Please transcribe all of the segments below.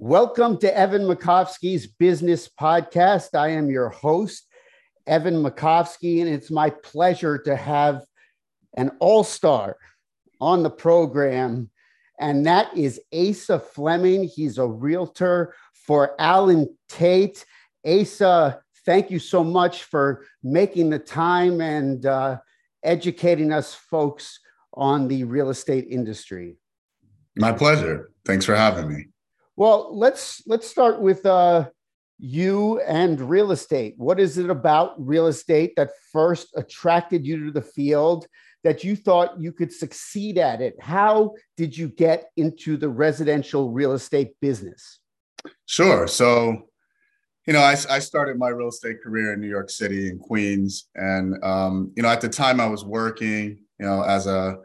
Welcome to Evan Makovsky's Business Podcast. I am your host, Evan Makovsky, and it's my pleasure to have an all star on the program, and that is Asa Fleming. He's a realtor for Allen Tate. Asa, thank you so much for making the time and uh, educating us folks on the real estate industry. My pleasure. Thanks for having me. Well, let's let's start with uh, you and real estate. What is it about real estate that first attracted you to the field? That you thought you could succeed at it? How did you get into the residential real estate business? Sure. So you know, I, I, started my real estate career in New York City in Queens. And, um, you know, at the time I was working, you know, as a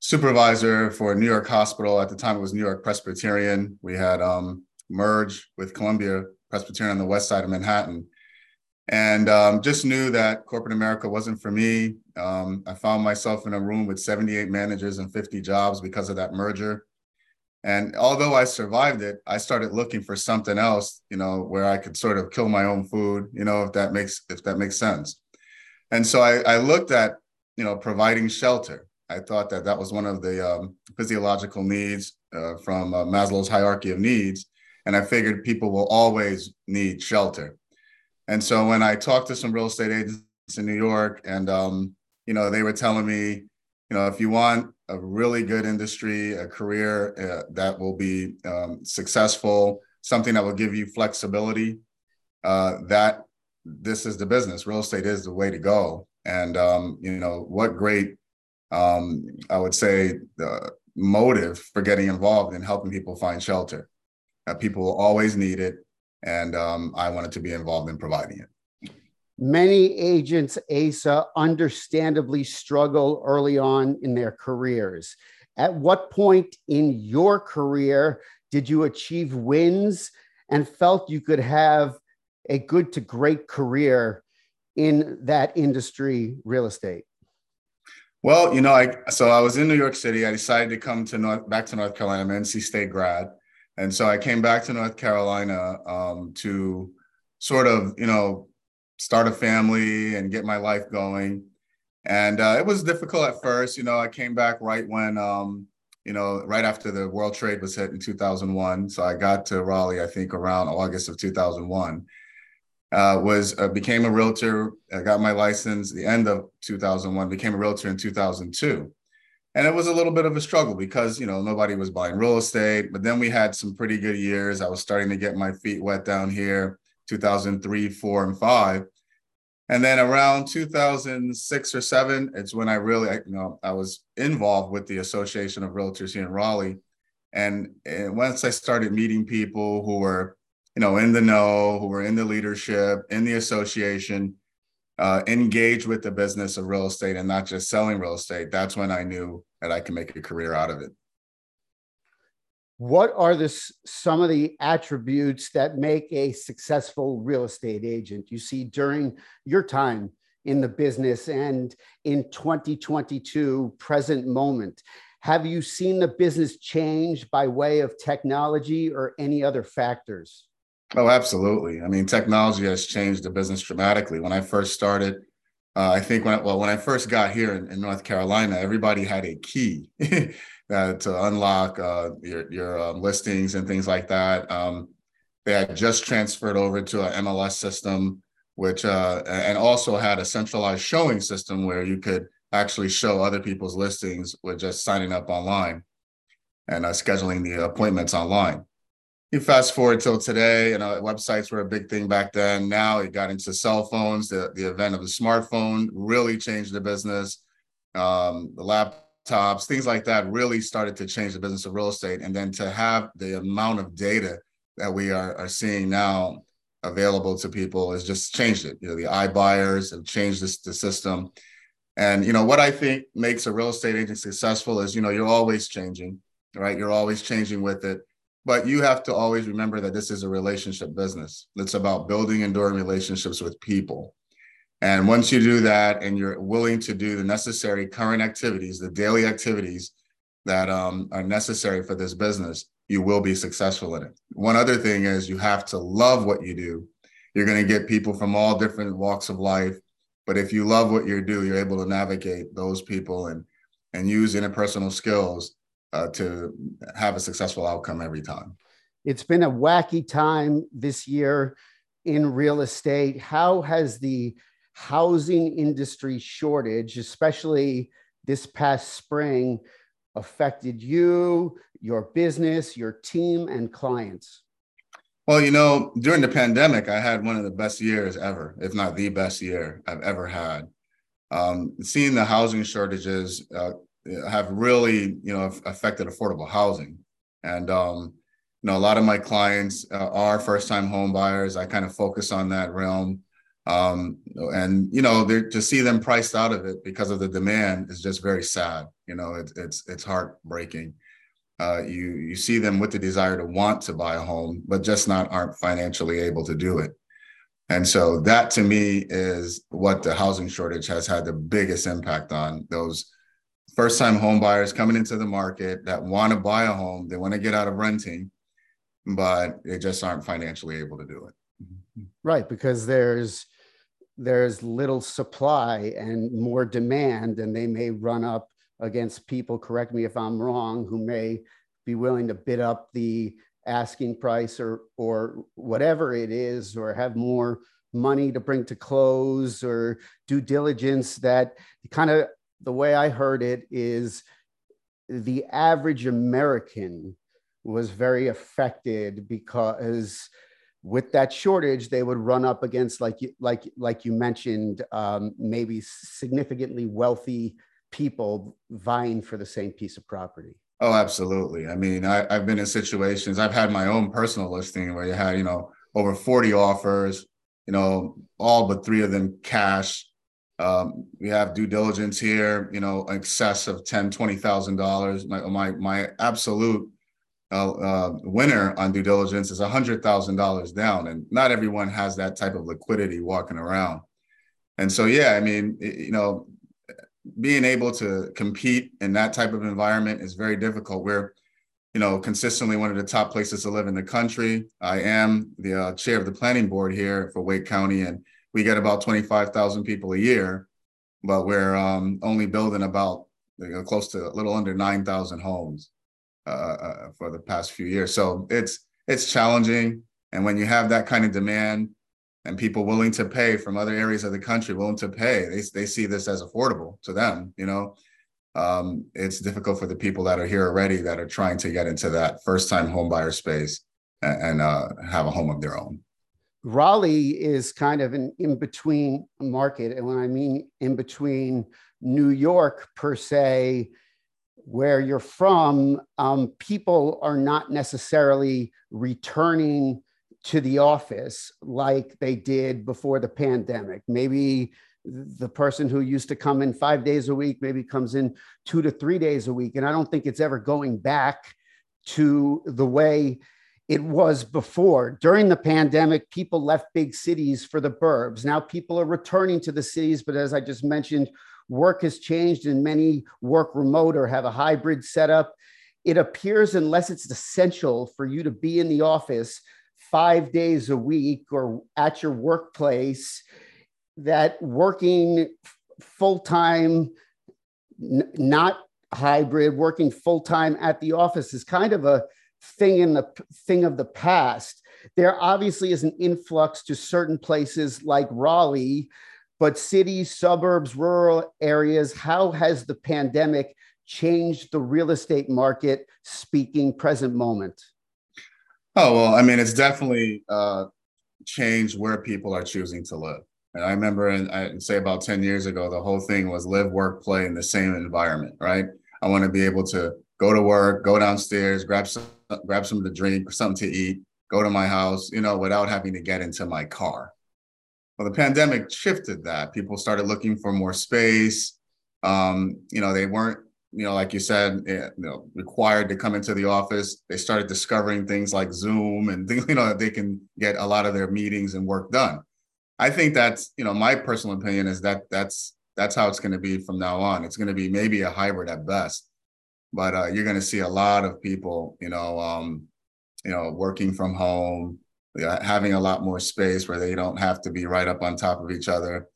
supervisor for New York hospital. At the time it was New York Presbyterian. We had um, merged with Columbia Presbyterian on the west side of Manhattan. And um, just knew that corporate America wasn't for me. Um, I found myself in a room with 78 managers and 50 jobs because of that merger. And although I survived it, I started looking for something else, you know, where I could sort of kill my own food, you know, if that makes if that makes sense. And so I, I looked at, you know, providing shelter. I thought that that was one of the um, physiological needs uh, from uh, Maslow's hierarchy of needs, and I figured people will always need shelter. And so when I talked to some real estate agents in New York, and um, you know, they were telling me, you know, if you want a really good industry, a career uh, that will be um, successful, something that will give you flexibility, uh, that this is the business. Real estate is the way to go. And um, you know what great, um, I would say, the motive for getting involved in helping people find shelter. Uh, people will always need it, and um, I wanted to be involved in providing it. Many agents, ASA, understandably struggle early on in their careers. At what point in your career did you achieve wins and felt you could have a good to great career in that industry, real estate? Well, you know, I so I was in New York City. I decided to come to North back to North Carolina. I'm NC State grad, and so I came back to North Carolina um, to sort of, you know, start a family and get my life going. And uh, it was difficult at first. You know, I came back right when, um, you know, right after the World Trade was hit in 2001. So I got to Raleigh, I think, around August of 2001. Uh, was uh, became a realtor. I got my license the end of 2001. Became a realtor in 2002, and it was a little bit of a struggle because you know nobody was buying real estate. But then we had some pretty good years. I was starting to get my feet wet down here. 2003, four, and five. And then around 2006 or seven, it's when I really, you know, I was involved with the Association of Realtors here in Raleigh. And, and once I started meeting people who were, you know, in the know, who are in the leadership, in the association, uh, engaged with the business of real estate and not just selling real estate, that's when I knew that I can make a career out of it. What are the some of the attributes that make a successful real estate agent? You see during your time in the business and in 2022 present moment have you seen the business change by way of technology or any other factors oh absolutely i mean technology has changed the business dramatically when i first started uh, i think when I, well when i first got here in, in north carolina everybody had a key uh, to unlock uh, your your um, listings and things like that. Um, they had just transferred over to an MLS system, which uh, and also had a centralized showing system where you could actually show other people's listings with just signing up online and uh, scheduling the appointments online. You fast forward till today, you know, websites were a big thing back then. Now it got into cell phones. The, the event of the smartphone really changed the business. Um, the laptops, things like that really started to change the business of real estate. And then to have the amount of data that we are, are seeing now available to people has just changed it. You know, the iBuyers have changed this, the system. And, you know, what I think makes a real estate agent successful is, you know, you're always changing, right? You're always changing with it. But you have to always remember that this is a relationship business. It's about building enduring relationships with people. And once you do that and you're willing to do the necessary current activities, the daily activities that um, are necessary for this business, you will be successful in it. One other thing is you have to love what you do. You're going to get people from all different walks of life, but if you love what you do, you're able to navigate those people and and use interpersonal skills uh, to have a successful outcome every time. It's been a wacky time this year in real estate. How has the housing industry shortage, especially this past spring, affected you, your business, your team, and clients? Well, you know, during the pandemic, I had one of the best years ever, if not the best year I've ever had. Um, seeing the housing shortages uh, have really, you know, affected affordable housing, and um, you know, a lot of my clients uh, are first-time home buyers. I kind of focus on that realm, um, and you know, to see them priced out of it because of the demand is just very sad. You know, it's it's it's heartbreaking uh, you you see them with the desire to want to buy a home, but just not aren't financially able to do it. And so that to me is what the housing shortage has had the biggest impact on those first time home buyers coming into the market that want to buy a home, they want to get out of renting, but they just aren't financially able to do it. Right, because there's there's little supply and more demand and they may run up against people, correct me if I'm wrong, who may be willing to bid up the asking price or or whatever it is, or have more money to bring to close or due diligence that kind of the way I heard it is the average American was very affected because with that shortage they would run up against like you like like you mentioned um, maybe significantly wealthy people vying for the same piece of property. Oh, absolutely. I mean, I, have been in situations, I've had my own personal listing where you had, you know, over 40 offers, you know, all but three of them cash. Um, we have due diligence here, you know, excess of ten, twenty thousand dollars. My my my absolute uh, uh, winner on due diligence is hundred thousand dollars down, and not everyone has that type of liquidity walking around. And so, yeah, I mean, you know, being able to compete in that type of environment is very difficult. We're, you know, consistently one of the top places to live in the country. I am the uh, chair of the planning board here for Wake County, and we get about 25,000 people a year, but we're um, only building about you know, close to a little under 9,000 homes uh, uh, for the past few years. So it's it's challenging, and when you have that kind of demand, and people willing to pay from other areas of the country willing to pay they, they see this as affordable to them you know? Um, it's difficult for the people that are here already that are trying to get into that first time home buyer space and, and uh, have a home of their own raleigh is kind of an in between market and when i mean in between new york per se where you're from um, people are not necessarily returning to the office like they did before the pandemic. Maybe the person who used to come in five days a week maybe comes in two to three days a week. And I don't think it's ever going back to the way it was before. During the pandemic, people left big cities for the burbs. Now people are returning to the cities, but as I just mentioned, work has changed and many work remote or have a hybrid setup. It appears, unless it's essential for you to be in the office, five days a week or at your workplace that working full time, n- not hybrid, working full time at the office is kind of a thing in the thing of the past. There obviously is an influx to certain places like Raleigh, but cities, suburbs, rural areas, how has the pandemic changed the real estate market speaking present moment? Oh well, I mean, it's definitely uh, changed where people are choosing to live. And I remember, in, I'd say about ten years ago, the whole thing was live, work, play in the same environment. Right? I want to be able to go to work, go downstairs, grab some, grab some to drink, something to eat, go to my house, you know, without having to get into my car. Well, the pandemic shifted that. People started looking for more space. Um, you know, they weren't you know, like you said, eh, you know, required to come into the office. They started discovering things like Zoom and things, you know, that they can get a lot of their meetings and work done. I think that's, you know, my personal opinion is that that's that's how it's going to be from now on. It's going to be maybe a hybrid at best. But uh, you're going to see a lot of people, you know, um, you know, working from home, having a lot more space where they don't have to be right up on top of each other.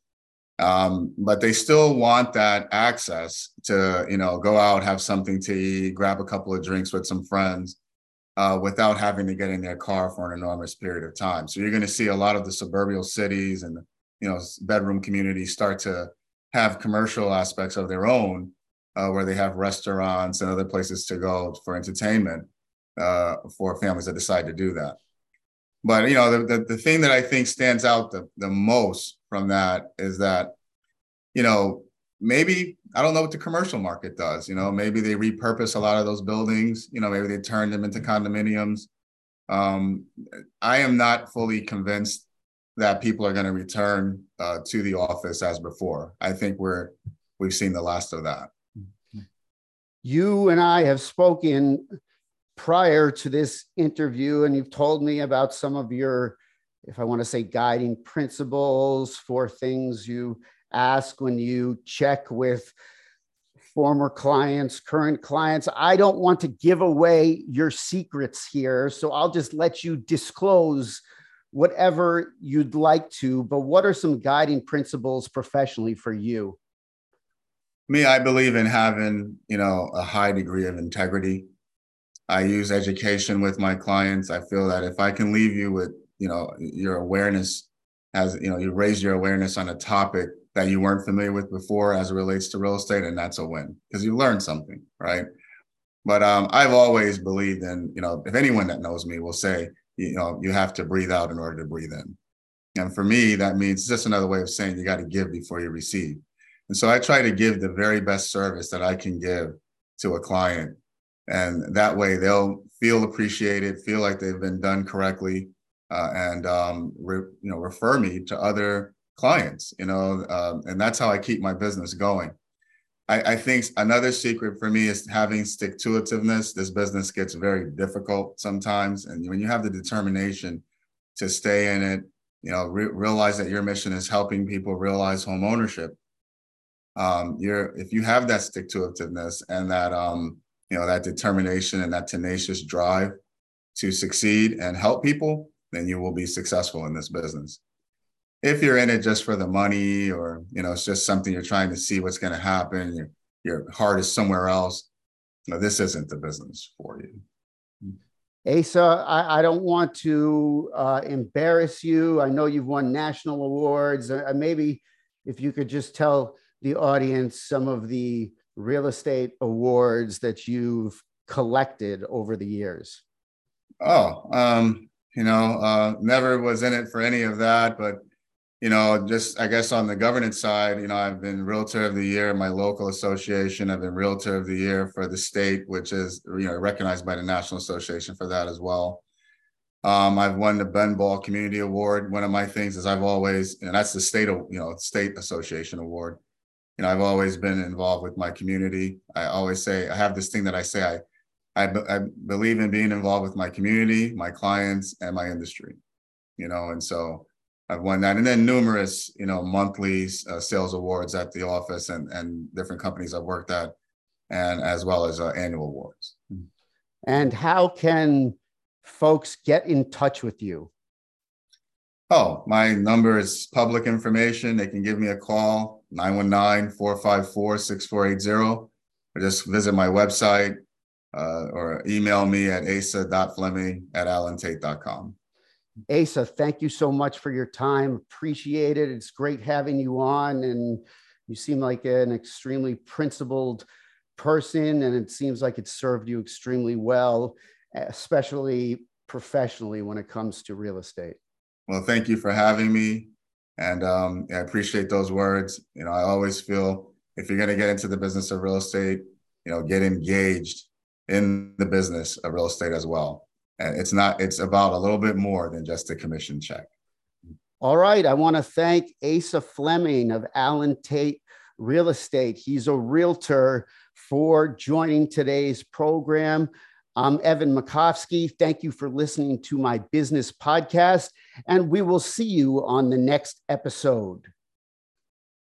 Um, but they still want that access to, you know, go out, have something to eat, grab a couple of drinks with some friends, uh, without having to get in their car for an enormous period of time. So you're going to see a lot of the suburban cities and you know bedroom communities start to have commercial aspects of their own, uh, where they have restaurants and other places to go for entertainment uh, for families that decide to do that. But you know the, the, the thing that I think stands out the, the most from that is that you know maybe I don't know what the commercial market does. You know, maybe they repurpose a lot of those buildings. You know, maybe they turn them into condominiums. Um, I am not fully convinced that people are going to return uh, to the office as before. I think we're we've seen the last of that. You and I have spoken prior to this interview, and you've told me about some of your, if I want to say, guiding principles for things you ask when you check with former clients, current clients. I don't want to give away your secrets here, so I'll just let you disclose whatever you'd like to. But what are some guiding principles professionally for you? Me, I believe in having, you know, a high degree of integrity. I use education with my clients. I feel that if I can leave you with, you know, your awareness as, you know, you raise your awareness on a topic that you weren't familiar with before as it relates to real estate, and that's a win because you learned something, right? But um, I've always believed in, you know, if anyone that knows me will say, you know, you have to breathe out in order to breathe in. And for me, that means just another way of saying you got to give before you receive. And so I try to give the very best service that I can give to a client. And that way they'll feel appreciated, feel like they've been done correctly, uh, and um, re- you know refer me to other clients, you know, um, and that's how I keep my business going. I, I, think another secret for me is having stick to itiveness. This business gets very difficult sometimes. And when you have the determination to stay in it, you know, re- realize that your mission is helping people realize home ownership. Um, you're if you have that stick to itiveness and that um, you know, that determination and that tenacious drive to succeed and help people, then you will be successful in this business. If you're in it just for the money or you know it's just something you're trying to see what's going to happen your, your heart is somewhere else this isn't the business for you. Asa i, I don't want to uh, embarrass you. I know you've won national awards. Uh, maybe if you could just tell the audience some of the real estate awards that you've collected over the years oh um, you know uh, never was in it for any of that but you know, just I guess on the governance side, you know, I've been Realtor of the Year my local association. I've been Realtor of the Year for the state, which is you know recognized by the National Association for that as well. Um, I've won the Ben Ball Community Award. One of my things is I've always, and that's the state, you know, state association award. You know, I've always been involved with my community. I always say I have this thing that I say I, I, I believe in being involved with my community, my clients, and my industry. You know, and so I've won that, and then numerous, you know, monthly uh, sales awards at the office and and different companies I've worked at, and as well as uh, annual awards. And how can folks get in touch with you? Oh, my number is public information. They can give me a call, 919-454-6480, or just visit my website uh, or email me at asa.fleming at allentate.com. Asa, thank you so much for your time. Appreciate it. It's great having you on, and you seem like an extremely principled person, and it seems like it served you extremely well, especially professionally when it comes to real estate. Well, thank you for having me, and um, I appreciate those words. You know, I always feel if you're going to get into the business of real estate, you know, get engaged in the business of real estate as well. And it's not it's about a little bit more than just a commission check. All right i want to thank asa fleming of allen tate real estate. He's a realtor for joining today's program i'm evan makovsky. Thank you for listening to my business podcast and we will see you on the next episode